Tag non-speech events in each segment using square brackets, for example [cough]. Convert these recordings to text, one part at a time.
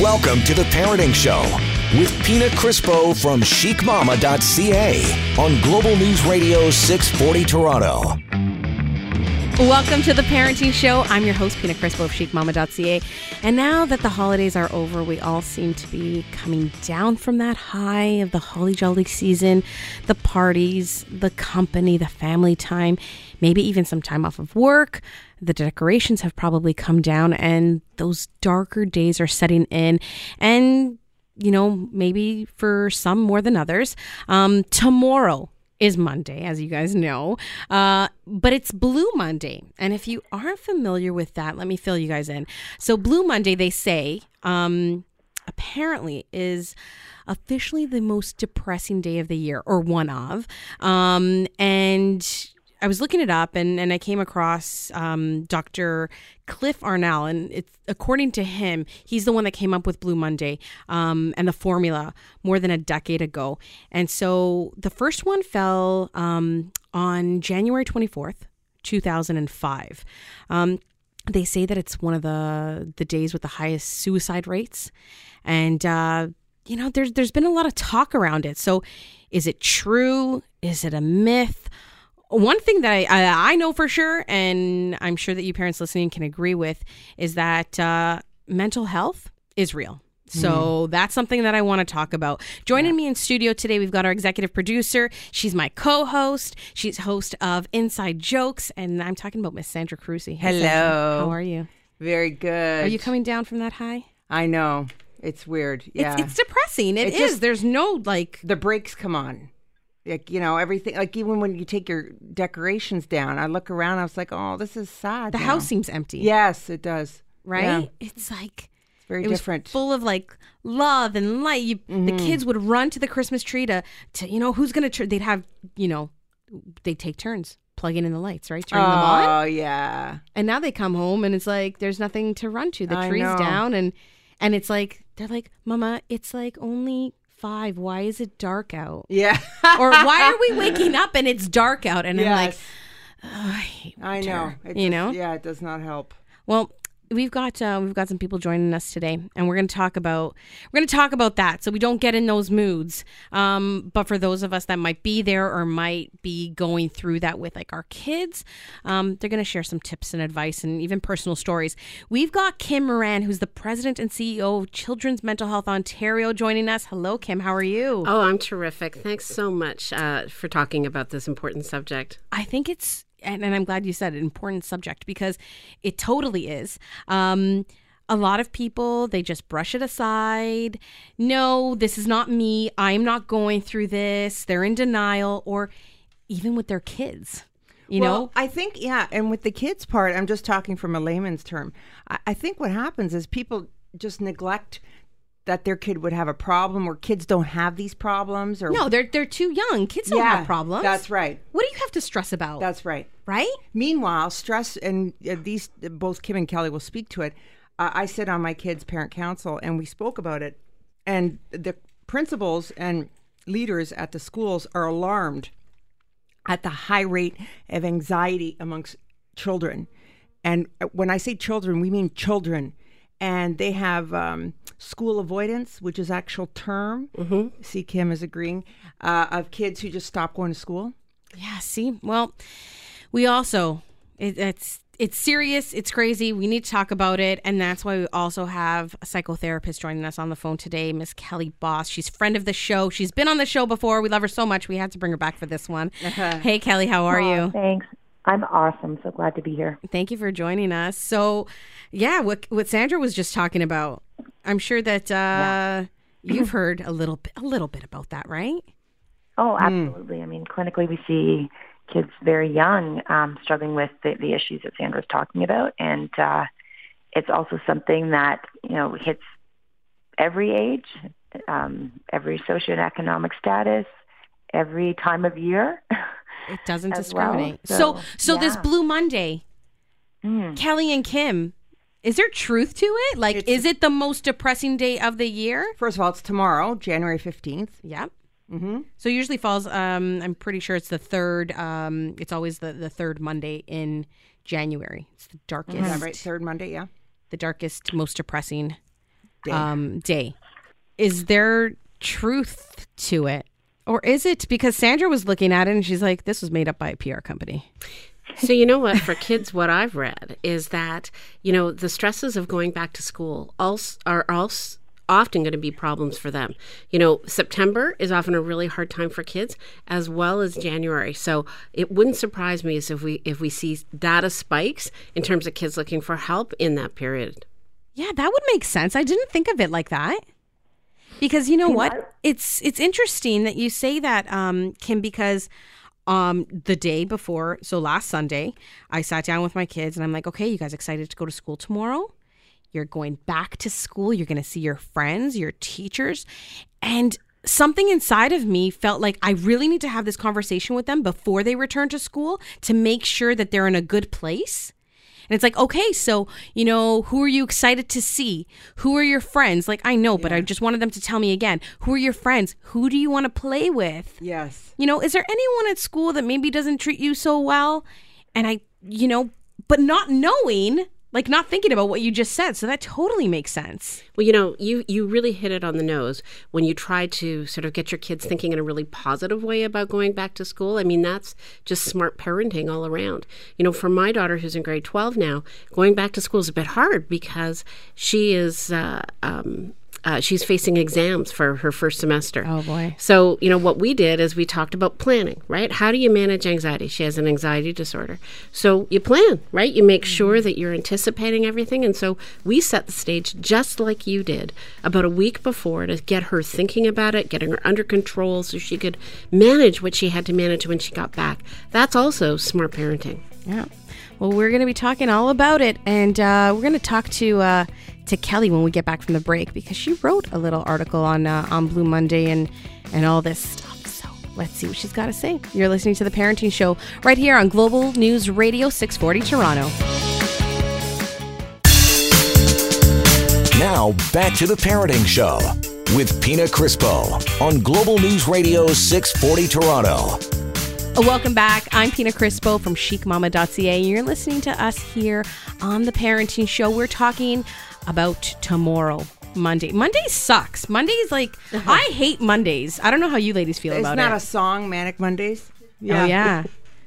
Welcome to the Parenting Show with Pina Crispo from chicmama.ca on Global News Radio 640 Toronto. Welcome to the Parenting Show. I'm your host, Pina Crispo of chicmama.ca. And now that the holidays are over, we all seem to be coming down from that high of the holly jolly season, the parties, the company, the family time, maybe even some time off of work. The decorations have probably come down, and those darker days are setting in. And you know, maybe for some more than others. Um, tomorrow is Monday, as you guys know, uh, but it's Blue Monday. And if you aren't familiar with that, let me fill you guys in. So, Blue Monday, they say, um, apparently is officially the most depressing day of the year, or one of. Um, and I was looking it up and, and I came across um, Dr. Cliff Arnall. And it's, according to him, he's the one that came up with Blue Monday um, and the formula more than a decade ago. And so the first one fell um, on January 24th, 2005. Um, they say that it's one of the, the days with the highest suicide rates. And, uh, you know, there's, there's been a lot of talk around it. So is it true? Is it a myth? One thing that I, I, I know for sure, and I'm sure that you parents listening can agree with, is that uh, mental health is real. So mm. that's something that I want to talk about. Joining yeah. me in studio today, we've got our executive producer. She's my co-host. She's host of Inside Jokes, and I'm talking about Miss Sandra Carusi. Hello. Sandra. How are you? Very good. Are you coming down from that high? I know. It's weird. Yeah. It's, it's depressing. It, it is. Just, There's no like the brakes come on like you know everything like even when you take your decorations down i look around i was like oh this is sad the now. house seems empty. Yes it does. Right? Yeah. it's like it's very it different. was full of like love and light. You, mm-hmm. the kids would run to the christmas tree to, to you know who's gonna tr- they'd have you know they'd take turns plugging in the lights right? Turning oh, them on. Oh yeah. And now they come home and it's like there's nothing to run to. The I tree's know. down and and it's like they're like mama it's like only five. Why is it dark out? Yeah. or why are we [laughs] waking up and it's dark out? And yes. I'm like, oh, I, I know. It you just, know? Yeah, it does not help. Well, we've got uh, we've got some people joining us today, and we're going to talk about we're going to talk about that, so we don't get in those moods. Um, but for those of us that might be there or might be going through that with like our kids, um, they're going to share some tips and advice and even personal stories. We've got Kim Moran, who's the president and CEO of Children's Mental Health Ontario, joining us. Hello, Kim. How are you? Oh, I'm terrific. Thanks so much uh, for talking about this important subject. I think it's and, and I'm glad you said it, important subject because it totally is. Um, a lot of people they just brush it aside. No, this is not me. I'm not going through this. They're in denial, or even with their kids. You well, know, I think yeah, and with the kids part, I'm just talking from a layman's term. I, I think what happens is people just neglect that their kid would have a problem or kids don't have these problems or no they're they're too young. Kids don't yeah, have problems. that's right. What do you have to stress about? That's right. Right? Meanwhile stress and uh, these both kim and kelly will speak to it. Uh, i sit on my kids parent council and we spoke about it. And the principals and leaders at the schools are alarmed at the high rate of anxiety amongst children. And uh, when i say children we mean children and they have um, school avoidance, which is actual term. Mm-hmm. See, Kim is agreeing uh, of kids who just stop going to school. Yeah. See, well, we also it, it's it's serious. It's crazy. We need to talk about it, and that's why we also have a psychotherapist joining us on the phone today, Miss Kelly Bos. She's friend of the show. She's been on the show before. We love her so much. We had to bring her back for this one. Hey, Kelly, how are oh, you? Thanks. I'm awesome. So glad to be here. Thank you for joining us. So, yeah, what what Sandra was just talking about, I'm sure that uh, yeah. you've [clears throat] heard a little a little bit about that, right? Oh, hmm. absolutely. Mm. I mean, clinically, we see kids very young um, struggling with the, the issues that Sandra's talking about, and uh, it's also something that you know hits every age, um, every socioeconomic status, every time of year. [laughs] It doesn't discriminate. Well. So, so, so yeah. this Blue Monday, mm. Kelly and Kim, is there truth to it? Like, it's, is it the most depressing day of the year? First of all, it's tomorrow, January 15th. Yep. Mm-hmm. So usually falls. Um, I'm pretty sure it's the third. Um, it's always the, the third Monday in January. It's the darkest. Mm-hmm. right? Third Monday, yeah. The darkest, most depressing Day. um, day. Is there truth to it? Or is it because Sandra was looking at it and she's like, this was made up by a PR company? So you know what? For kids, what I've read is that you know the stresses of going back to school also are also often going to be problems for them. You know, September is often a really hard time for kids, as well as January. So it wouldn't surprise me if we if we see data spikes in terms of kids looking for help in that period. Yeah, that would make sense. I didn't think of it like that. Because you know what? It's it's interesting that you say that, um, Kim, because um the day before, so last Sunday, I sat down with my kids and I'm like, okay, you guys excited to go to school tomorrow? You're going back to school, you're gonna see your friends, your teachers, and something inside of me felt like I really need to have this conversation with them before they return to school to make sure that they're in a good place. And it's like, okay, so, you know, who are you excited to see? Who are your friends? Like, I know, but I just wanted them to tell me again who are your friends? Who do you want to play with? yes. You know, is there anyone at school that maybe doesn't treat you so well? And I, you know, but not knowing, like not thinking about what you just said. So that totally makes sense. Well, you know, you you really hit it on the nose when you try to sort of get your kids thinking in a really positive way about going back to school. I mean, that's just smart parenting all around. You know, for my daughter who's in grade 12 now, going back to school is a bit hard because she is uh, um, uh, she's facing exams for her first semester. Oh, boy. So, you know, what we did is we talked about planning, right? How do you manage anxiety? She has an anxiety disorder. So you plan, right? You make sure that you're anticipating everything. And so we set the stage just like you did about a week before to get her thinking about it, getting her under control so she could manage what she had to manage when she got back. That's also smart parenting. Yeah. Well, we're going to be talking all about it, and uh, we're going to talk to uh, to Kelly when we get back from the break because she wrote a little article on uh, on Blue Monday and and all this stuff. So let's see what she's got to say. You're listening to the Parenting Show right here on Global News Radio 640 Toronto. Now, back to the Parenting Show with Pina Crispo on Global News Radio 640 Toronto. Uh, Welcome back. I'm Pina Crispo from chicmama.ca, and you're listening to us here on the Parenting Show. We're talking about tomorrow, Monday. Monday sucks. Monday's like I hate Mondays. I don't know how you ladies feel It's about not it. a song, Manic Mondays. Oh yeah.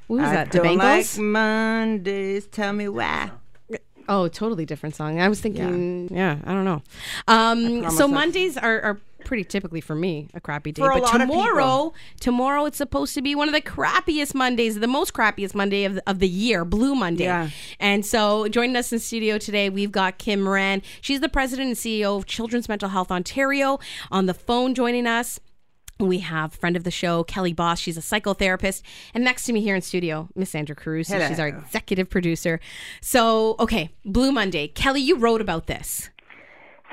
What was I that? The don't like Mondays. Tell me why. Oh, totally different song. I was thinking, yeah, I don't know. Um, promise so I- Mondays are, are pretty typically for me a crappy day, For but tomorrow, tomorrow it's supposed to be one of the crappiest Mondays, the most crappiest Monday of the, of the year, Blue Monday. Yeah. And so joining us in studio today, we've got Kim Moran. She's the president and CEO of Children's Mental Health Ontario. On the phone, joining us. We have friend of the show, Kelly Bos. She's a psychotherapist. And next to me here in studio, Miss Sandra Carusi. Hello. She's our executive producer. So, okay, Blue Monday. Kelly, you wrote about this.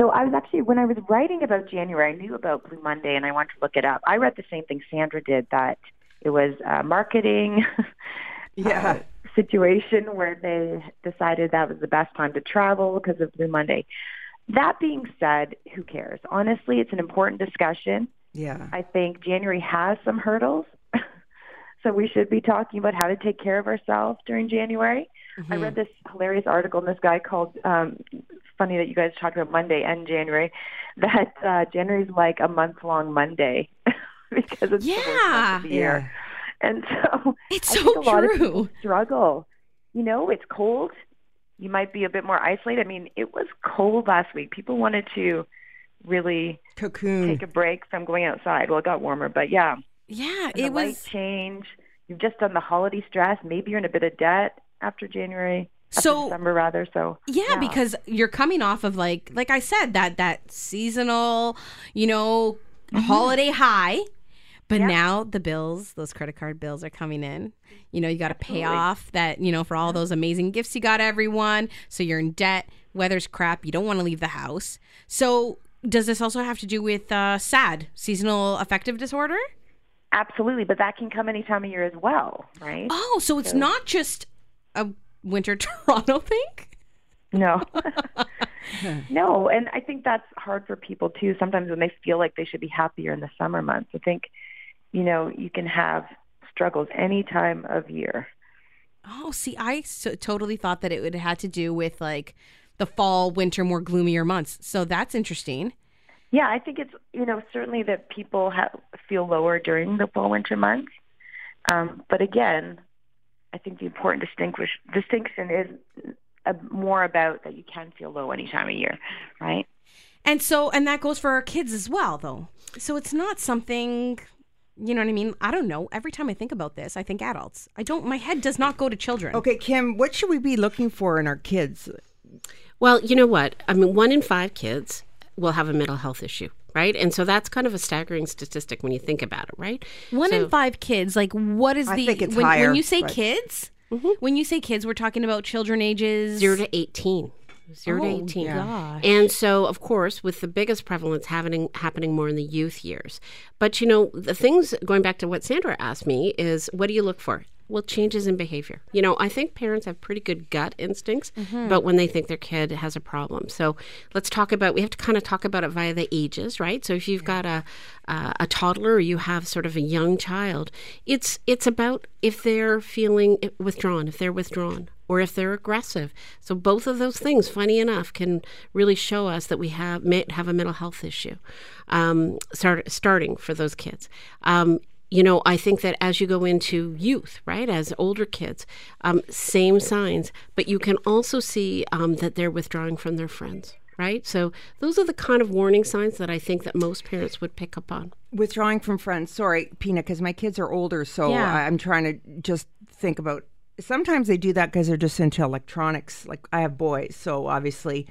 So I was actually when I was writing about January, I knew about Blue Monday, and I wanted to look it up. I read the same thing Sandra did that it was a marketing [laughs] Yeah. uh, situation where they decided that was the best time to travel because of Blue Monday. That being said, who cares? Honestly, it's an important discussion. Yeah. I think January has some hurdles. [laughs] so we should be talking about how to take care of ourselves during January. I read this hilarious article and this guy called um funny that you guys talked about Monday and January [laughs] that uh January's like a month long Monday [laughs] because it's yeah. the worst month of the Yeah. year. And so [laughs] It's I so think a lot of true. struggle. You know, it's cold. You might be a bit more isolated. I mean, it was cold last week. People wanted to really Cocoon. take a break from going outside. Well, it got warmer, but yeah, Yeah, and it was. change. You've just done the holiday stress. Maybe you're in a bit of debt after January, after So- December rather. So Yeah, because you're coming off of like like I said that that seasonal, you know, holiday high. But Mm-hmm. Yeah. now the bills, those credit card bills are coming in. You know, you got to pay off that, you know, for all those amazing gifts you got everyone. So you're in debt. Weather's crap. You don't want to leave the house. So does this also have to do with uh, SAD, seasonal affective disorder? absolutely, but that can come any time of year as well, right? Oh, so it's not just a winter [laughs] Toronto thing? No. [laughs] no, and I think that's hard for people too. Sometimes when they feel like they should be happier in the summer months, I think, you know, you can have struggles any time of year. Oh, see, I so, totally thought that it would had to do with like the fall, winter, more gloomier months. So that's interesting. Yeah, I think it's you know certainly that people have, feel lower during the fall winter months, um, but again, I think the important distinguish, distinction is uh, more about that you can feel low any time of year, right? And so, and that goes for our kids as well, though. So it's not something, you know what I mean? I don't know. Every time I think about this, I think adults. I don't, my head does not go to children. Okay, Kim, what should we be looking for in our kids? Well, you know what? I mean, one in five kids will have a mental health issue, right? And so that's kind of a staggering statistic when you think about it, right? One So- in five kids, like, what is I the, think it's when, higher, when you say but- kids, mm-hmm. when you say kids, we're talking about children ages zero to 18 zero to Oh, 18 gosh. and so of course with the biggest prevalence happening happening more in the youth years but you know the things going back to what sandra asked me is what do you look for well changes in behavior you know i think parents have pretty good gut instincts Mm-hmm. but when they think their kid has a problem so let's talk about we have to kind of talk about it via the ages right so if you've got a uh, a toddler or you have sort of a young child it's it's about if they're feeling withdrawn if they're withdrawn or if they're aggressive. So both of those things, funny enough, can really show us that we have may have a mental health issue. Um, start, starting for those kids. Um, you know, I think that as you go into youth, right, as older kids, um, same signs, but you can also see um, that they're withdrawing from their friends, right? So those are the kind of warning signs that I think that most parents would pick up on. Withdrawing from friends. Sorry, Pina, because my kids are older, so Yeah. I'm trying to just think about. Sometimes they do that because they're just into electronics. Like I have boys, so obviously,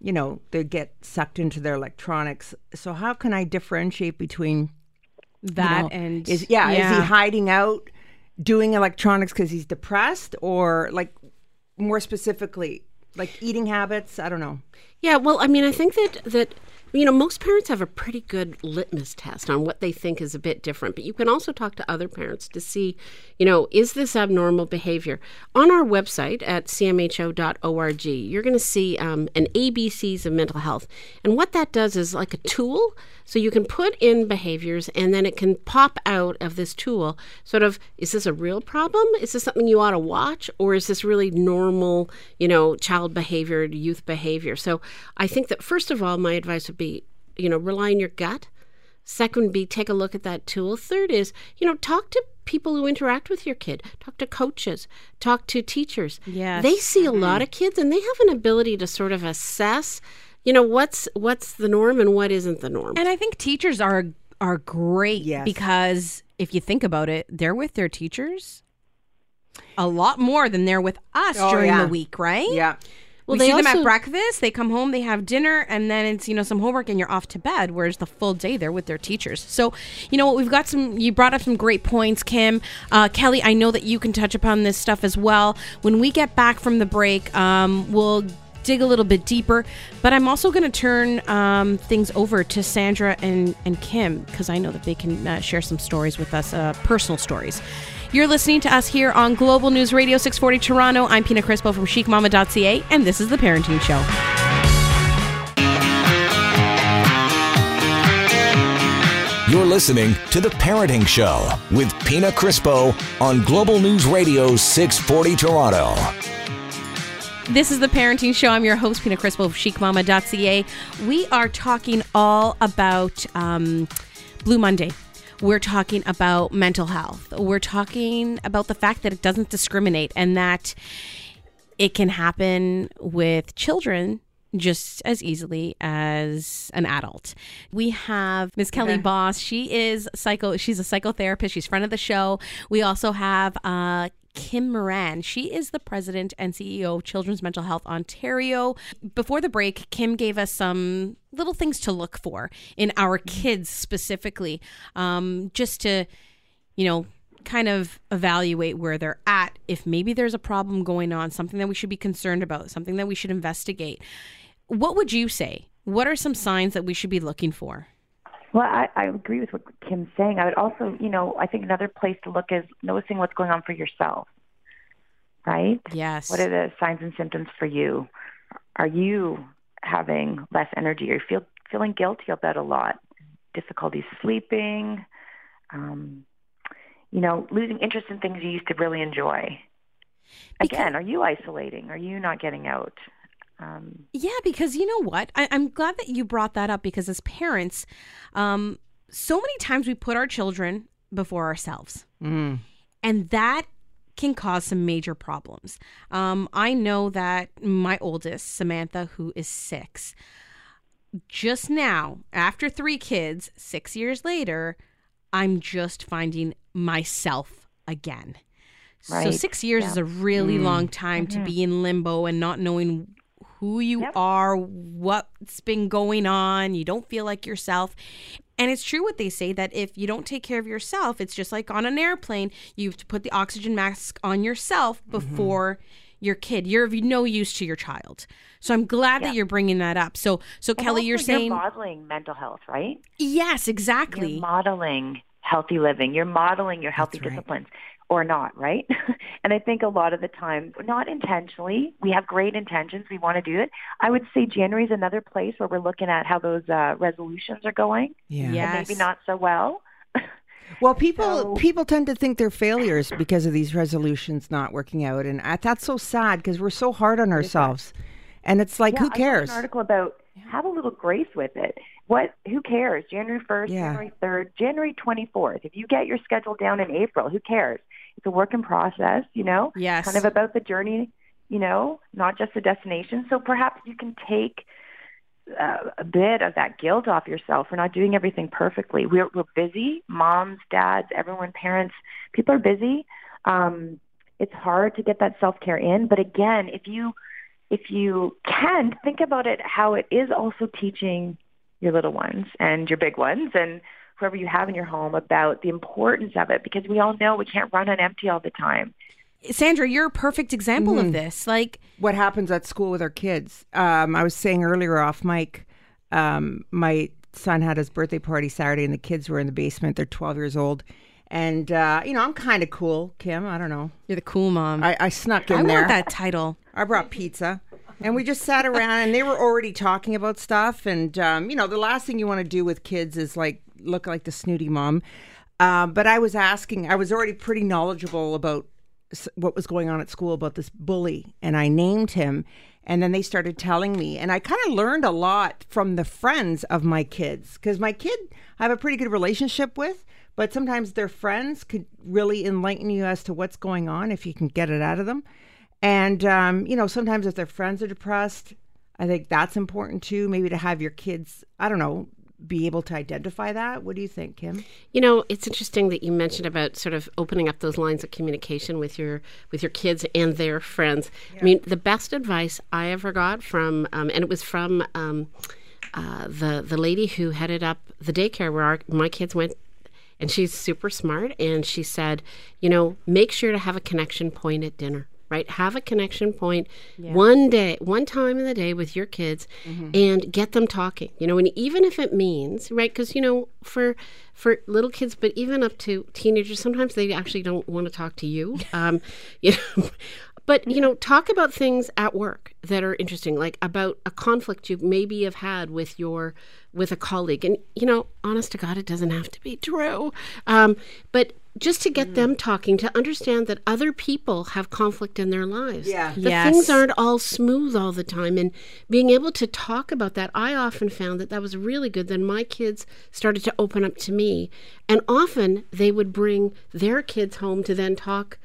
you know, they get sucked into their electronics. So how can I differentiate between that know, and is yeah, is he hiding out doing electronics because he's depressed, or like more specifically, like eating habits? I don't know. Yeah, well, I mean, I think that that you know most parents have a pretty good litmus test on what they think is a bit different, but you can also talk to other parents to see, you know, is this abnormal behavior? On our website at cmho.org, you're going to see um, an ABCs of mental health, and what that does is like a tool. So you can put in behaviors, and then it can pop out of this tool. Sort of, is this a real problem? Is this something you ought to watch, or is this really normal, you know, child behavior, youth behavior? So I think that first of all, my advice would be, you know, rely on your gut. Second would be take a look at that tool. Third is, you know, talk to people who interact with your kid. Talk to coaches. Talk to teachers. Yes. They see a mm-hmm. lot of kids and they have an ability to sort of assess, you know, what's what's the norm and what isn't the norm. And I think teachers are are great Yes. because if you think about it, they're with their teachers a lot more than they're with us Oh, during yeah. the week, right? Yeah. We they see them at breakfast. They come home, they have dinner, and then it's you know some homework, and you're off to bed. Whereas the full day they're with their teachers. So you know what? We've got some. You brought up some great points, Kim, uh, Kelly. I know that you can touch upon this stuff as well. When we get back from the break, um, we'll dig a little bit deeper. But I'm also going to turn um, things over to Sandra and and Kim because I know that they can uh, share some stories with us, uh, personal stories. You're listening to us here on Global News Radio 640 Toronto. I'm Pina Crispo from chicmama.ca, and this is The Parenting Show. You're listening to The Parenting Show with Pina Crispo on Global News Radio 640 Toronto. This is The Parenting Show. I'm your host, Pina Crispo of chicmama.ca. We are talking all about um, Blue Monday. We're talking about mental health. We're talking about the fact that it doesn't discriminate and that it can happen with children just as easily as an adult. We have Miss Kelly Bos. She is psycho. She's a psychotherapist. She's friend of the show. We also have uh, Kim Moran. She is the president and CEO of Children's Mental Health Ontario. Before the break, Kim gave us some little things to look for in our kids specifically, um, just to, you know, kind of evaluate where they're at if maybe there's a problem going on something that we should be concerned about something that we should investigate what would you say what are some signs that we should be looking for Well, I, I agree with what Kim's saying. I would also, you know, I think another place to look is noticing what's going on for yourself, right? yes What are the signs and symptoms for you? Are you having less energy? Are you feel, feeling guilty about a lot? Difficulty sleeping? Um, you know, losing interest in things you used to really enjoy. Again, are you isolating? Are you not getting out? Um, Yeah, because you know what? I, I'm glad that you brought that up because as parents, um, so many times we put our children before ourselves. Mm. And that can cause some major problems. Um, I know that my oldest, Samantha, who is six, just now, after three kids, six years later, I'm just finding myself again. So six years is a really long time to be in limbo and not knowing who you Yep. are, what's been going on. You don't feel like yourself. And it's true what they say that if you don't take care of yourself, it's just like on an airplane, you have to put the oxygen mask on yourself mm-hmm. before your kid. You're of no use to your child. So I'm glad that you're bringing that up. So so and Kelly, you're saying modeling mental health, right? yes, You're exactly. modeling healthy living. You're modeling your healthy right. disciplines or not, right? [laughs] and I think a lot of the time, not intentionally, we have great intentions. We want to do it. I would say January is another place where we're looking at how those uh, resolutions are going. Yeah. Yes. maybe not so well. [laughs] Well, people So- people tend to think they're failures because of these resolutions not working out, and I, that's so sad because we're so hard on ourselves. And it's like, yeah, who I wrote cares? an article about have a little grace with it. What? Who cares? January first, Yeah. January third, January twenty fourth. If you get your schedule down in April, who cares? It's a work in process. You know. Yes. Kind of about the journey. You know, not just the destination. So perhaps you can take uh, a bit of that guilt off yourself for not doing everything perfectly. We're we're busy, moms, dads, everyone, parents. People are busy. Um, it's hard to get that self care in. But again, if you if you can think about it, how it is also teaching your little ones and your big ones and whoever you have in your home about the importance of it, because we all know we can't run on empty all the time. Sandra, you're a perfect example Mm-hmm. of this. Like what happens at school with our kids. Um, I was saying earlier off mic, um, my son had his birthday party Saturday, and the kids were in the basement. They're 12 years old. And, uh, you know, I'm kind of cool, Kim. I don't know. you're the cool mom. I, I snuck in I there. I want that title. [laughs] I brought pizza. And we just sat around and they were already talking about stuff. And, um, you know, the last thing you want to do with kids is like look like the snooty mom. Um, but I was asking, I was already pretty knowledgeable about what was going on at school about this bully. And I named him. And then they started telling me. And I kind of learned a lot from the friends of my kids because my kid I have a pretty good relationship with. But sometimes their friends could really enlighten you as to what's going on if you can get it out of them. And, um, you know, sometimes if their friends are depressed, I think that's important too. Maybe to have your kids, I don't know, be able to identify that. What do you think, Kim? You know, it's interesting that you mentioned about sort of opening up those lines of communication with your with your kids and their friends. I mean, the best advice I ever got from, um, and it was from um, uh, the the lady who headed up the daycare where our, my kids went, and she's super smart, and she said, you know, make sure to have a connection point at dinner. Right, have a connection point one day, one time in the day with your kids, and get them talking. You know, and even if it means right, because you know, for for little kids, but even up to teenagers, sometimes they actually don't want to talk to you. [laughs] Um, you know, [laughs] but you know, talk about things at work that are interesting, like about a conflict you maybe have had with your with a colleague, and you know, honest to God, it doesn't have to be true, um, but just to get mm. them talking to understand that other people have conflict in their lives. Yeah. that Yes. things aren't all smooth all the time, and being able to talk about that, I often found that that was really good. Then my kids started to open up to me, and often they would bring their kids home to then talk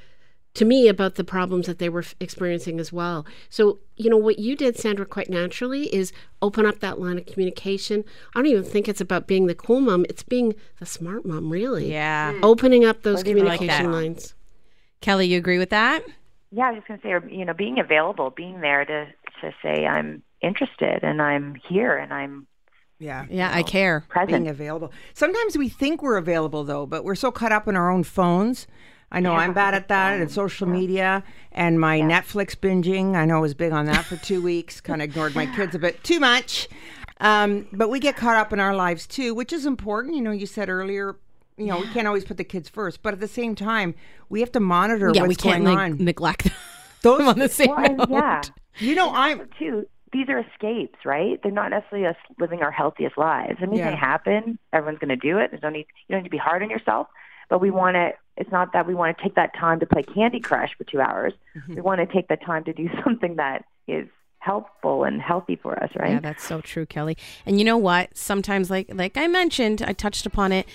to me about the problems that they were f- experiencing as well. So, you know, what you did, Sandra, quite naturally is open up that line of communication. I don't even think it's about being the cool mom, it's being the smart mom, really. Yeah. Hmm. Opening up those communication that. lines. Kelly, you agree with that? Yeah, I was just going to say, you know, being available, being there to to say I'm interested and I'm here and I'm Yeah. Yeah, I care. present. Being available. Sometimes we think we're available though, but we're so caught up in our own phones. I know I'm bad at that and social media and my Netflix binging. I know I was big on that for two [laughs] weeks. Kind of ignored my kids a bit too much. Um, but we get caught up in our lives too, which is important. You know, you said earlier, you know, we can't always put the kids first, but at the same time, we have to monitor Yeah, we can't going like, on. neglect [laughs] Those, them on the same Well, note. yeah, you know, I'm too. These are escapes, right? They're not necessarily us living our healthiest lives. I mean, Yeah. they happen. Everyone's going to do it. There's no need. You don't need to be hard on yourself. But we want to. It's not that we want to take that time to play Candy Crush for two hours. Mm-hmm. We want to take that time to do [laughs] something that is helpful and healthy for us, right? Yeah, that's so true, Kelly. And you know what? Sometimes, like like I mentioned, I touched upon it.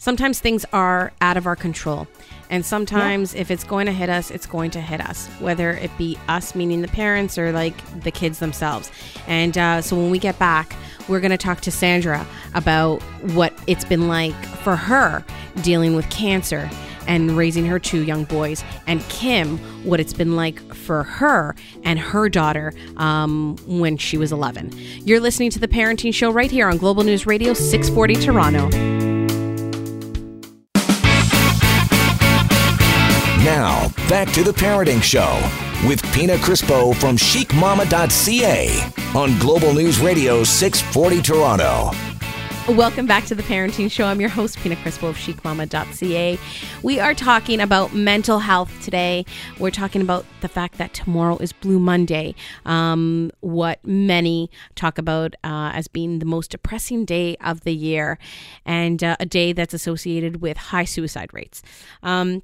Sometimes things are out of our control. And sometimes if it's going to hit us, it's going to hit us, whether it be us, meaning the parents, or like the kids themselves. And uh, so when we get back, we're going to talk to Sandra about what it's been like for her dealing with cancer and raising her two young boys, and Kim, what it's been like for her and her daughter um, when she was 11. You're listening to the Parenting Show right here on Global News Radio 640 Toronto. Now, back to the Parenting Show with Pina Crispo from chicmama.ca on Global News Radio 640 Toronto. Welcome back to the Parenting Show. I'm your host, Pina Crispo of chicmama.ca. We are talking about mental health today. We're talking about the fact that tomorrow is Blue Monday, um, what many talk about uh, as being the most depressing day of the year, and uh, a day that's associated with high suicide rates. Um,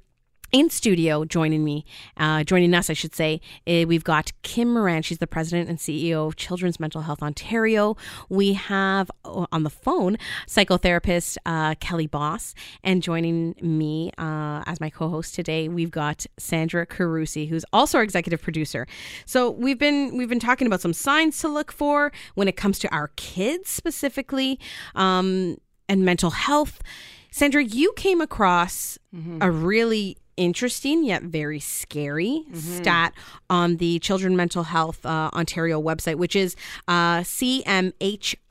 in studio joining me, uh, joining us, I should say, uh, we've got Kim Moran. She's the president and CEO of Children's Mental Health Ontario. We have uh, on the phone psychotherapist uh, Kelly Bos, and joining me uh, as my co-host today, we've got Sandra Carusi, who's also our executive producer. So we've been we've been talking about some signs to look for when it comes to our kids specifically, um, and mental health. Sandra, you came across mm-hmm. a really interesting yet very scary mm-hmm. stat on the Children Mental Health uh, Ontario website, which is uh, cmho.org.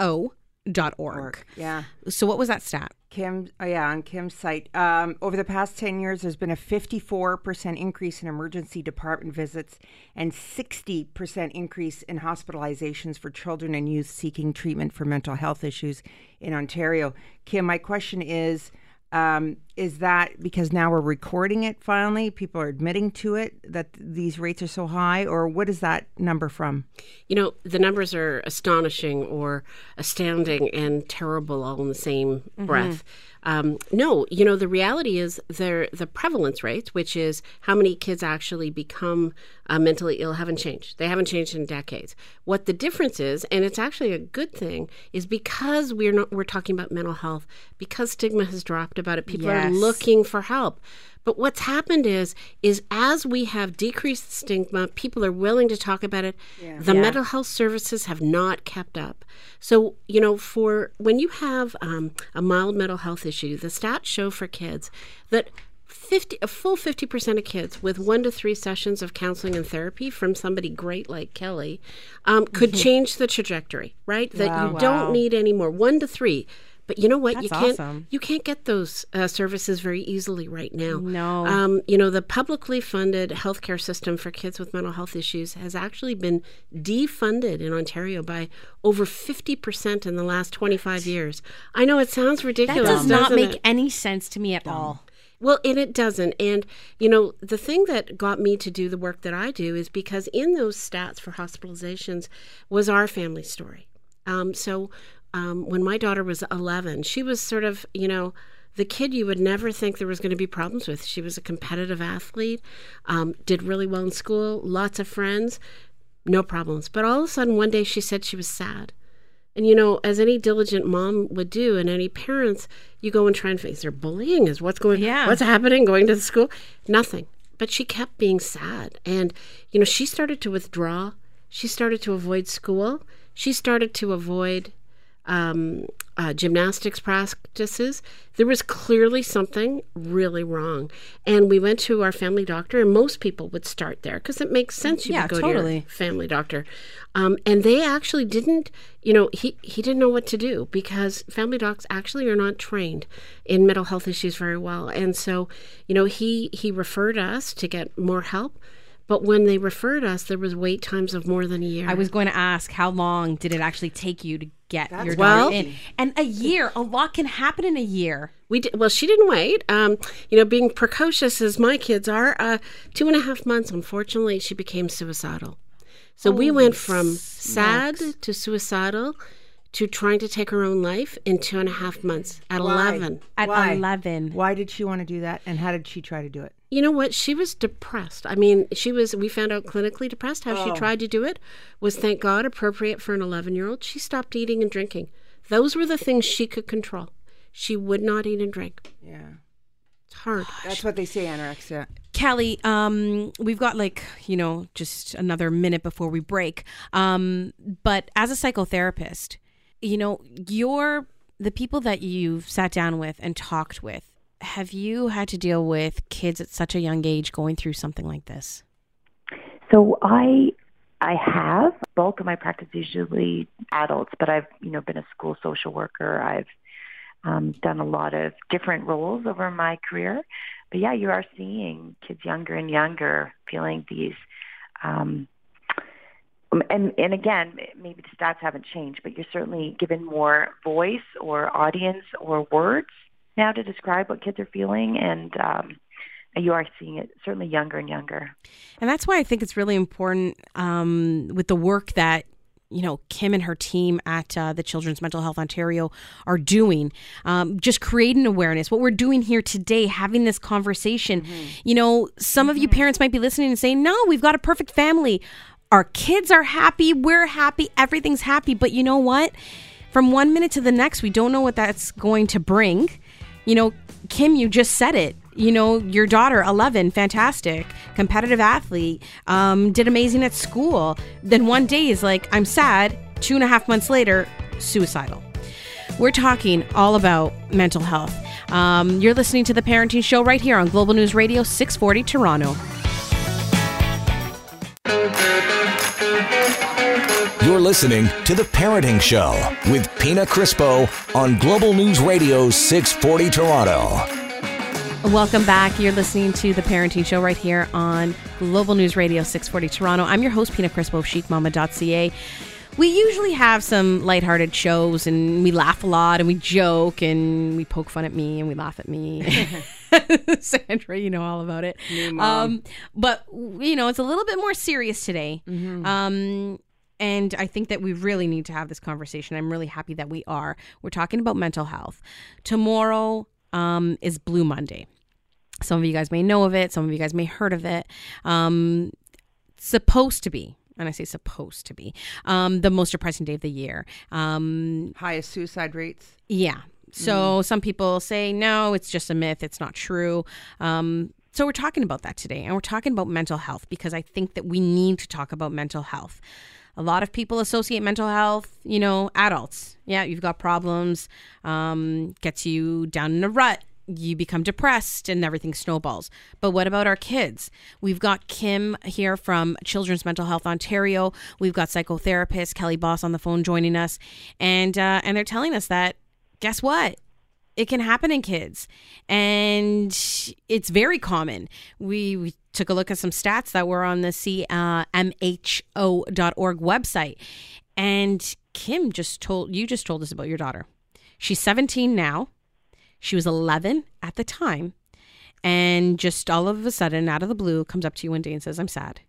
Org. Yeah. So, what was that stat? Kim, oh yeah, on Kim's site. Um, over the past 10 years, there's been a 54% increase in emergency department visits and 60% increase in hospitalizations for children and youth seeking treatment for mental health issues in Ontario. Kim, my question is um, is that because now we're recording it finally? People are admitting to it that these rates are so high, or what is that number from? You know, the numbers are astonishing or astounding and terrible all in the same mm-hmm. breath. Um, no, you know, the reality is there the prevalence rates, which is how many kids actually become uh, mentally ill, haven't changed. They haven't changed in decades. What the difference is, and it's actually a good thing, is because we're not we're talking about mental health, because stigma has dropped about it. People yes. are looking for help. But what's happened is is as we have decreased stigma, people are willing to talk about it. Yeah. The yeah. mental health services have not kept up. So you know, for when you have um, a mild mental health issue, the stats show for kids that 50 a full 50% of kids with one to three sessions of counseling and therapy from somebody great like kelly um, could mm-hmm. [laughs] change the trajectory right that wow, you wow. don't need any more one to three but you know what? That's you can't awesome. you can't get those uh, services very easily right now. No. Um, you know, the publicly funded healthcare system for kids with mental health issues has actually been defunded in Ontario by over 50% in the last 25 years. I know it sounds ridiculous. That does not make it? any sense to me at all. Well, and it doesn't. And, you know, the thing that got me to do the work that I do is because in those stats for hospitalizations was our family story. Um, so um, when my daughter was 11, she was sort of, you know, the kid you would never think there was going to be problems with. She was a competitive athlete, um, did really well in school, lots of friends, no problems. But all of a sudden, one day she said she was sad. And you know, as any diligent mom would do, and any parents, you go and try and face their bullying. Is what's going, yeah. what's happening? Going to the school, nothing. But she kept being sad, and you know, she started to withdraw. She started to avoid school. She started to avoid um, uh, gymnastics practices, there was clearly something really wrong. And we went to our family doctor, and most people would start there because it makes sense. You yeah, would go totally. to your family doctor. Um, and they actually didn't, you know, he, he didn't know what to do because family docs actually are not trained in mental health issues very well. And so, you know, he, he referred us to get more help. But when they referred us, there was wait times of more than a year. I was going to ask, how long did it actually take you to get That's your well, daughter in? And a year, a lot can happen in a year. We did, well, she didn't wait. Um, you know, being precocious as my kids are, uh, two and a half months, unfortunately, she became suicidal. So we went from sad to suicidal to trying to take her own life in two and a half months at Why? 11. At Why? 11. Why did she want to do that, and how did she try to do it? You know what? She was depressed. I mean, she was, we found out clinically depressed. How Oh. she tried to do it was, thank God, appropriate for an 11 year old. She stopped eating and drinking. Those were the things she could control. She would not eat and drink. Yeah. It's hard. That's what they say, anorexia. Kelly, um, we've got like, you know, just another minute before we break. Um, but as a psychotherapist, you know, you're the people that you've sat down with and talked with. Have you had to deal with kids at such a young age going through something like this? So I I have bulk of my practice usually adults, but I've you know been a school social worker. I've um, done a lot of different roles over my career. But yeah, you are seeing kids younger and younger feeling these. Um, and and again, maybe the stats haven't changed, but you're certainly given more voice or audience or words now to describe what kids are feeling, and um, you are seeing it certainly younger and younger. And that's why I think it's really important um, with the work that you know Kim and her team at uh, the Children's Mental Health Ontario are doing, um, just creating awareness. What we're doing here today, having this conversation. You know, some of you parents might be listening and saying, "No, we've got a perfect family. Our kids are happy. We're happy. Everything's happy." But you know what? From one minute to the next, we don't know what that's going to bring. You know, Kim, you just said it. You know, your daughter, 11, fantastic, competitive athlete, um, did amazing at school. Then one day is like, I'm sad. Two and a half months later, suicidal. We're talking all about mental health. Um, you're listening to the Parenting Show right here on Global News Radio 640 Toronto. Listening to The Parenting Show with Pina Crispo on Global News Radio 640 Toronto. Welcome back. You're listening to the Parenting Show right here on Global News Radio 640 Toronto. I'm your host, Pina Crispo of chicmama.ca. We usually have some lighthearted shows and we laugh a lot and we joke and we poke fun at me and we laugh at me. [laughs] [laughs] Sandra, you know all about it. Um, but, you know, it's a little bit more serious today. Um, and I think that we really need to have this conversation. I'm really happy that we are. We're talking about mental health. Tomorrow um, is Blue Monday. Some of you guys may know of it. Some of you guys may heard of it. Um, supposed to be, and I say supposed to be, um, the most depressing day of the year. Um, Highest suicide rates. yeah. So some people say, no, it's just a myth. It's not true. Um, so we're talking about that today. And we're talking about mental health because I think that we need to talk about mental health. A lot of people associate mental health, you know, adults. Yeah, you've got problems, um, gets you down in a rut. You become depressed and everything snowballs. But what about our kids? We've got Kim here from Children's Mental Health Ontario. We've got psychotherapist Kelly Bos on the phone joining us, and uh, and they're telling us that guess what? It can happen in kids, and it's very common. We, we took a look at some stats that were on the CMHO.org website, and Kim just told you just told us about your daughter. She's 17 now. She was 11 at the time, and just all of a sudden, out of the blue, comes up to you one day and says, "I'm sad."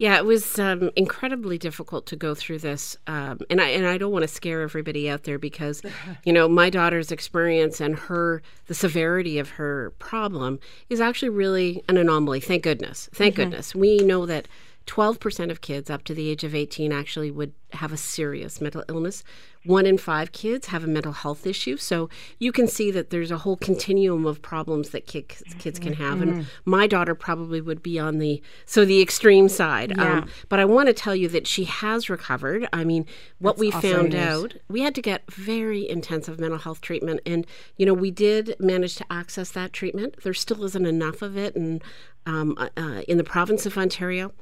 Yeah, it was um, incredibly difficult to go through this, um, and I and I don't want to scare everybody out there because, [laughs] you know, my daughter's experience and her the severity of her problem is actually really an anomaly. Thank goodness, thank goodness. We know that twelve percent of kids up to the age of eighteen actually would have a serious mental illness. One in five kids have a mental health issue. So you can see that there's a whole continuum of problems that kids, kids can have. And my daughter probably would be on the so the extreme side. Um, but I want to tell you that she has recovered. I mean, what we found out, we had to get very intensive mental health treatment, and you know we did manage to access that treatment. There still isn't enough of it, and um, uh, uh, in the province of Ontario.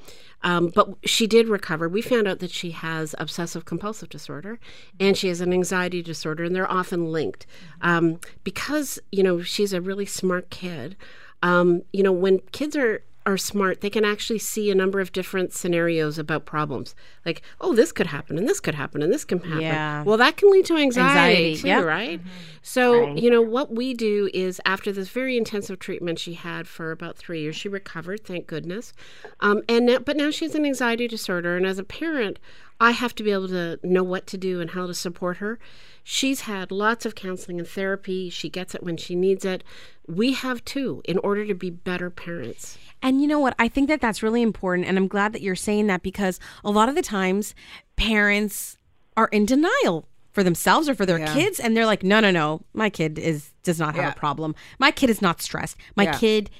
Um, but she did recover. We found out that she has obsessive compulsive disorder and she has an anxiety disorder, and they're often linked. Um, because, you know, she's a really smart kid, um, you know, when kids are are smart, they can actually see a number of different scenarios about problems. Like, oh, this could happen, and this could happen, and this can happen. Yeah. Well, that can lead to anxiety, Anxiety, too, yep. right? So, Right. you know, what we do is after this very intensive treatment she had for about three years, she recovered, thank goodness. Um, and now, but now she has an anxiety disorder, and as a parent, I have to be able to know what to do and how to support her. She's had lots of counseling and therapy. She gets it when she needs it. We have too, in order to be better parents. And you know what? I think that that's really important. And I'm glad that you're saying that because a lot of the times parents are in denial for themselves or for their Yeah. kids. And they're like, no, no, no, my kid is does not have Yeah. a problem. My kid is not stressed. My Yeah. kid,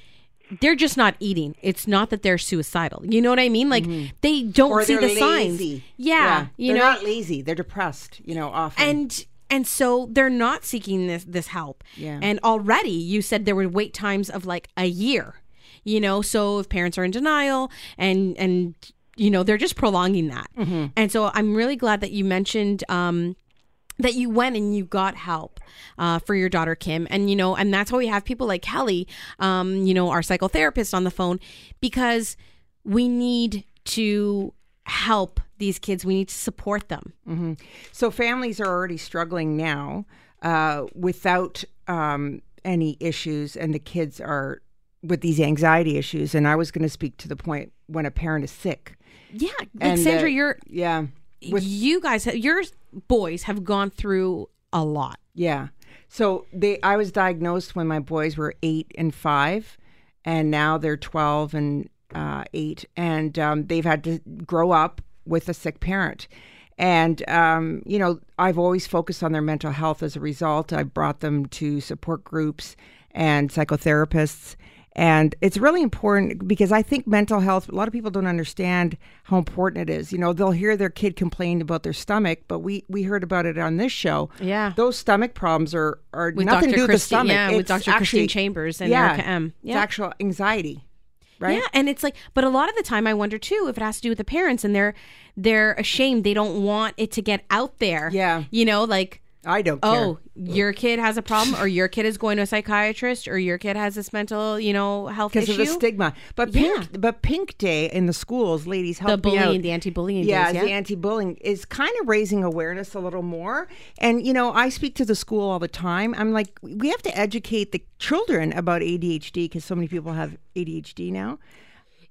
they're just not eating. It's not that they're suicidal. You know what I mean? Like they don't Mm-hmm. Or see the signs. lazy. Yeah. You they're know, not lazy. They're depressed. You know, often. and and so they're not seeking this this help Yeah. and already you said there were wait times of like a year you know so if parents are in denial and and you know they're just prolonging that Mm-hmm. and so i'm really glad that you mentioned um that you went and you got help uh, for your daughter Kim, and you know, and that's why we have people like Kelly, um, you know, our psychotherapist on the phone, because we need to help these kids. We need to support them. So families are already struggling now uh, without um, any issues, and the kids are with these anxiety issues. And I was going to speak to the point when a parent is sick. Yeah, like And, Sandra, you're Yeah, with you guys, your boys have gone through a lot. yeah. So they, I was diagnosed when my boys were eight and five, and now they're twelve and uh, eight, and um, they've had to grow up with a sick parent. And um, you know, I've always focused on their mental health. As a result, I brought them to support groups and psychotherapists. And it's really important because I think mental health, a lot of people don't understand how important it is. You know, they'll hear their kid complain about their stomach, but we, we heard about it on this show. Yeah. Those stomach problems are, are With nothing Dr. to do with the stomach. yeah, with It's Dr. Christine Chambers and yeah, M. It's Yeah. actual anxiety, right? Yeah, and it's like, but a lot of the time, I wonder too if it has to do with the parents and they're they're ashamed. They don't want it to get out there. Yeah. you know, like I don't care. oh, your kid has a problem, or your kid is going to a psychiatrist, or your kid has this mental, you know, health issue because of the stigma. But pink, but Pink Day in the schools, ladies, help the me out. bullying, the anti-bullying yeah, days. Yeah, the anti-bullying is kind of raising awareness a little more. And you know, I speak to the school all the time. I'm like, we have to educate the children about ADHD because so many people have ADHD now.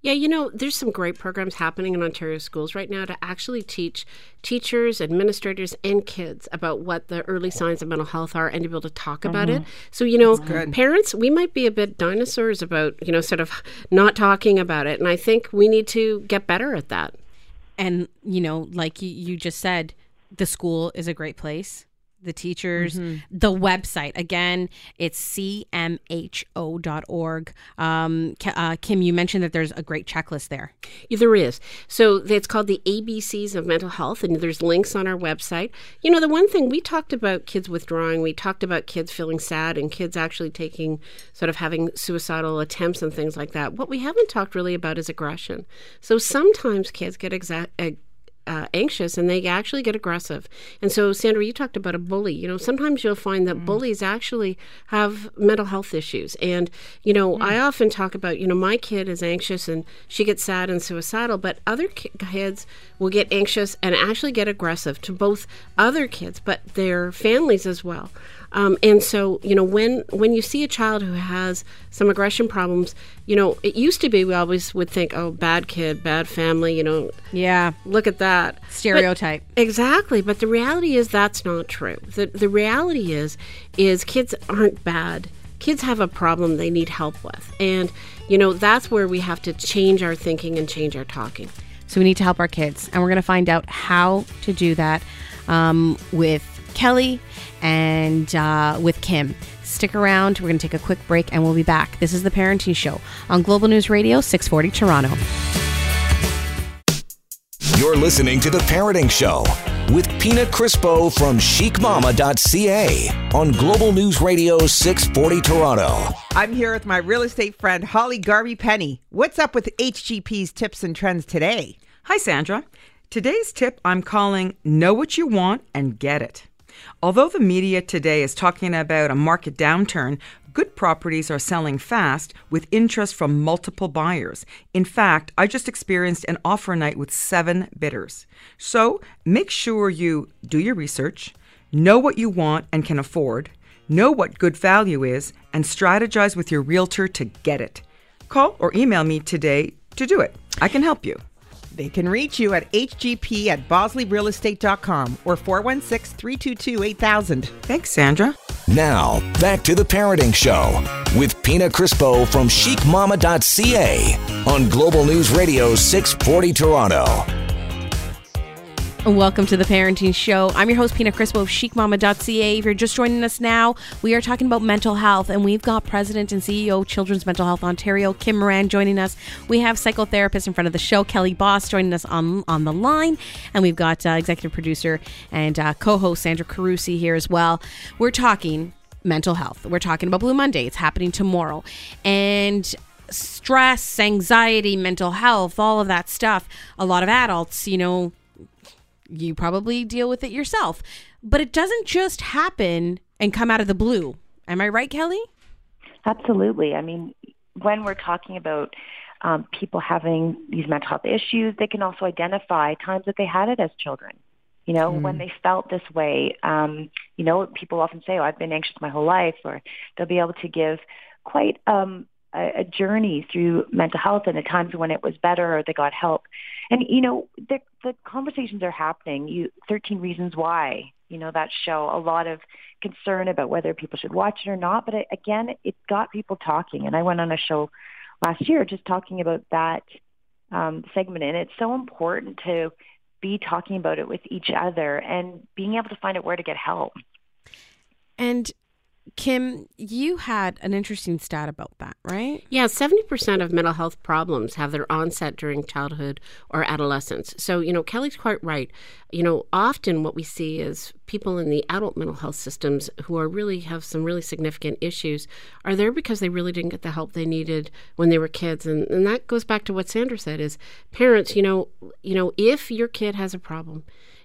Yeah, you know, there's some great programs happening in Ontario schools right now to actually teach teachers, administrators, and kids about what the early signs of mental health are and to be able to talk about it. Mm-hmm. So, you know, parents, we might be a bit dinosaurs about, you know, sort of not talking about it. And I think we need to get better at that. and you know, like you, you just said, the school is a great place. The teachers, the website again, it's cmho.org. Um, uh, Kim, you mentioned that there's a great checklist there. Yeah, there is. So it's called the ABCs of mental health, and there's links on our website. You know, the one thing we talked about kids withdrawing, we talked about kids feeling sad and kids actually taking sort of having suicidal attempts and things like that. What we haven't talked really about is aggression. So sometimes kids get exa- uh, anxious and they actually get aggressive. And so, Sandra, you talked about a bully. You know, sometimes you'll find that bullies actually have mental health issues. And, you know, I often talk about, you know, my kid is anxious and she gets sad and suicidal, but other ki- kids will get anxious and actually get aggressive to both other kids, but their families as well. Um, and so, you know, when when you see a child who has some aggression problems, you know, it used to be we always would think, oh, bad kid, bad family, you know, Yeah, look at that stereotype. But- exactly but the reality is that's not true the the reality is is kids aren't bad kids have a problem they need help with and you know that's where we have to change our thinking and change our talking So we need to help our kids, and we're going to find out how to do that um, with Kelly and uh, with Kim. Stick around. We're going to take a quick break, and we'll be back. This is the Parenting Show on Global News Radio 640 Toronto. You're listening to The Parenting Show with Pina Crispo from chicmama.ca on Global News Radio 640 Toronto. I'm here with my real estate friend Holly Garvey Penny. What's up with HGP's tips and trends today? Hi, Sandra. Today's tip I'm calling Know What You Want and Get It. Although the media today is talking about a market downturn, good properties are selling fast with interest from multiple buyers. In fact, I just experienced an offer night with seven bidders. So make sure you do your research, know what you want and can afford, know what good value is, and strategize with your realtor to get it. Call or email me today to do it. I can help you. They can reach you at hgp at bosleyrealestate.com or 416 322 8000. Thanks, Sandra. Now, back to the Parenting Show with Pina Crispo from chicmama.ca on Global News Radio 640 Toronto. Welcome to the Parenting Show. I'm your host, Pina Crispo of chicmama.ca. If you're just joining us now, we are talking about mental health, and we've got President and CEO Children's Mental Health Ontario, Kim Moran, joining us. We have psychotherapist in front of the show, Kelly Bos, joining us on, on the line, and we've got uh, executive producer and uh, co host Sandra Carusi here as well. We're talking mental health. We're talking about Blue Monday. It's happening tomorrow. And stress, anxiety, mental health, all of that stuff. A lot of adults, you know, you probably deal with it yourself. But it doesn't just happen and come out of the blue. Am I right, Kelly? Absolutely. I mean, when we're talking about um, people having these mental health issues, they can also identify times that they had it as children. You know, mm. when they felt this way, um, you know, people often say, oh, I've been anxious my whole life, or they'll be able to give quite um, a, a journey through mental health and the times when it was better or they got help. And, you know, the, the conversations are happening. You, 13 Reasons Why, you know, that show, a lot of concern about whether people should watch it or not. But it, again, it got people talking. And I went on a show last year just talking about that um, segment. And it's so important to be talking about it with each other and being able to find out where to get help. And Kim, you had an interesting stat about that, right? Yeah, 70% of mental health problems have their onset during childhood or adolescence. So, you know, Kelly's quite right. You know, often what we see is people in the adult mental health systems who are really have some really significant issues are there because they really didn't get the help they needed when they were kids. And, and that goes back to what Sandra said is parents, you know, you know, if your kid has a problem,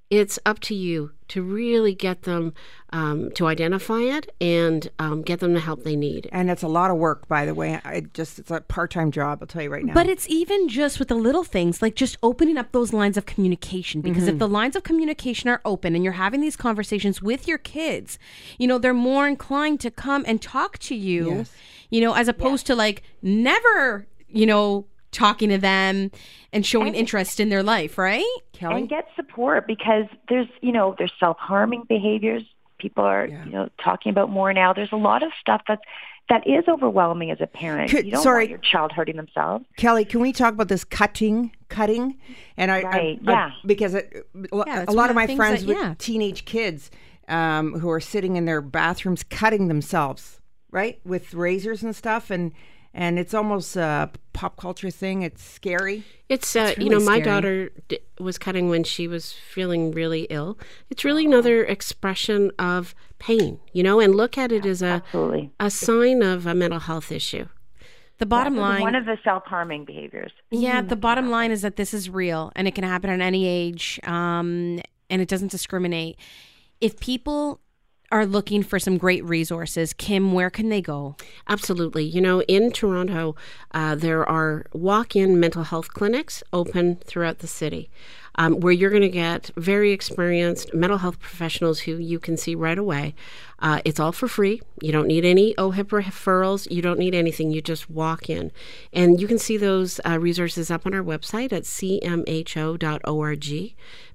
it's up to you to really get them um, to identify it and um, get them the help they need. And it's a lot of work, by the way. I just it's a part time job. I'll tell you right now. But it's even just with the little things, like just opening up those lines of communication. Because mm-hmm. if the lines of communication are open and you're having these conversations with your kids, you know they're more inclined to come and talk to you. Yes. You know, as opposed yes. to like never, you know, talking to them and showing and, interest in their life, right? Kelly? And get support because there's, you know, there's self-harming behaviors. People are, yeah. you know, talking about more now. There's a lot of stuff that's that is overwhelming as a parent. Could, you don't sorry, want your child hurting themselves. Kelly, can we talk about this cutting, cutting? And I, right, I, yeah, I, because it, yeah, a lot of my friends that, with yeah. teenage kids um, who are sitting in their bathrooms cutting themselves, right, with razors and stuff, and and it's almost a pop culture thing. It's scary. It's, uh, it's really you know, my scary. daughter d- was cutting when she was feeling really ill. It's really another expression of pain, you know, and look at it as a Absolutely. a sign of a mental health issue. The bottom line one of the self-harming behaviors. Yeah, the bottom line is that this is real and it can happen at any age um, and it doesn't discriminate. If people are looking for some great resources, Kim, where can they go? Absolutely. You know, in Toronto, uh, there are walk in mental health clinics open throughout the city um, where you're going to get very experienced mental health professionals who you can see right away. Uh, it's all for free. You don't need any OHIP referrals. You don't need anything. You just walk in. And you can see those uh, resources up on our website at cmho.org.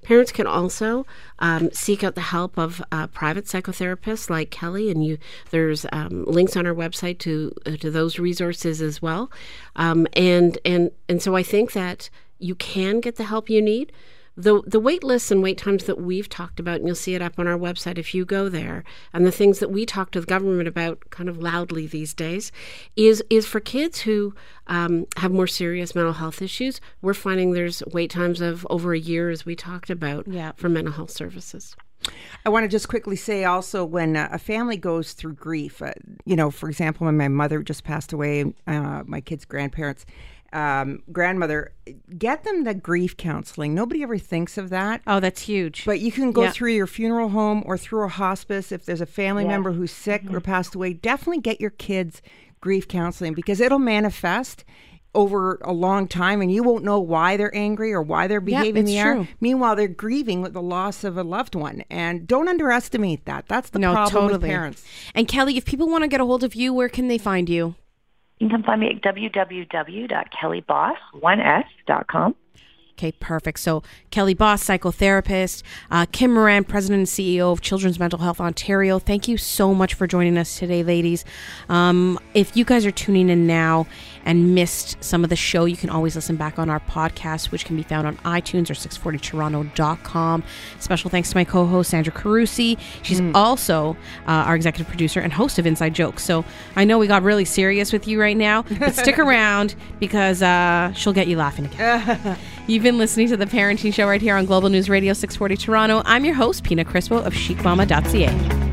Parents can also um, seek out the help of uh, private psychotherapists like Kelly, and you. There's um, links on our website to uh, to those resources as well. Um, and and and so I think that you can get the help you need. The, the wait lists and wait times that we've talked about, and you'll see it up on our website if you go there, and the things that we talk to the government about kind of loudly these days, is is for kids who um, have more serious mental health issues. We're finding there's wait times of over a year, as we talked about, yeah. for mental health services. I want to just quickly say also when uh, a family goes through grief, uh, you know, for example, when my mother just passed away, uh, my kids' grandparents, um, grandmother, get them the grief counseling. Nobody ever thinks of that. Oh, that's huge. But you can go yeah. through your funeral home or through a hospice if there's a family yeah. member who's sick mm-hmm. or passed away. Definitely get your kids grief counseling because it'll manifest over a long time and you won't know why they're angry or why they're behaving the true. Meanwhile, they're grieving with the loss of a loved one. And don't underestimate that. That's the no, problem totally. with parents. And Kelly, if people want to get a hold of you, where can they find you? You can find me at www.kellyboss1s.com. Okay, perfect. So Kelly Bos, psychotherapist, uh, Kim Moran, president and CEO of Children's Mental Health Ontario. Thank you so much for joining us today, ladies. Um, if you guys are tuning in now and missed some of the show, you can always listen back on our podcast, which can be found on iTunes or 640toronto.com. Special thanks to my co-host Sandra Carusi. She's also uh, our executive producer and host of Inside Jokes. So I know we got really serious with you right now, but [laughs] stick around because uh, she'll get you laughing again. [laughs] You've been listening to the Parenting Show right here on Global News Radio 640 Toronto. I'm your host, Pina Crispo of chicmama.ca.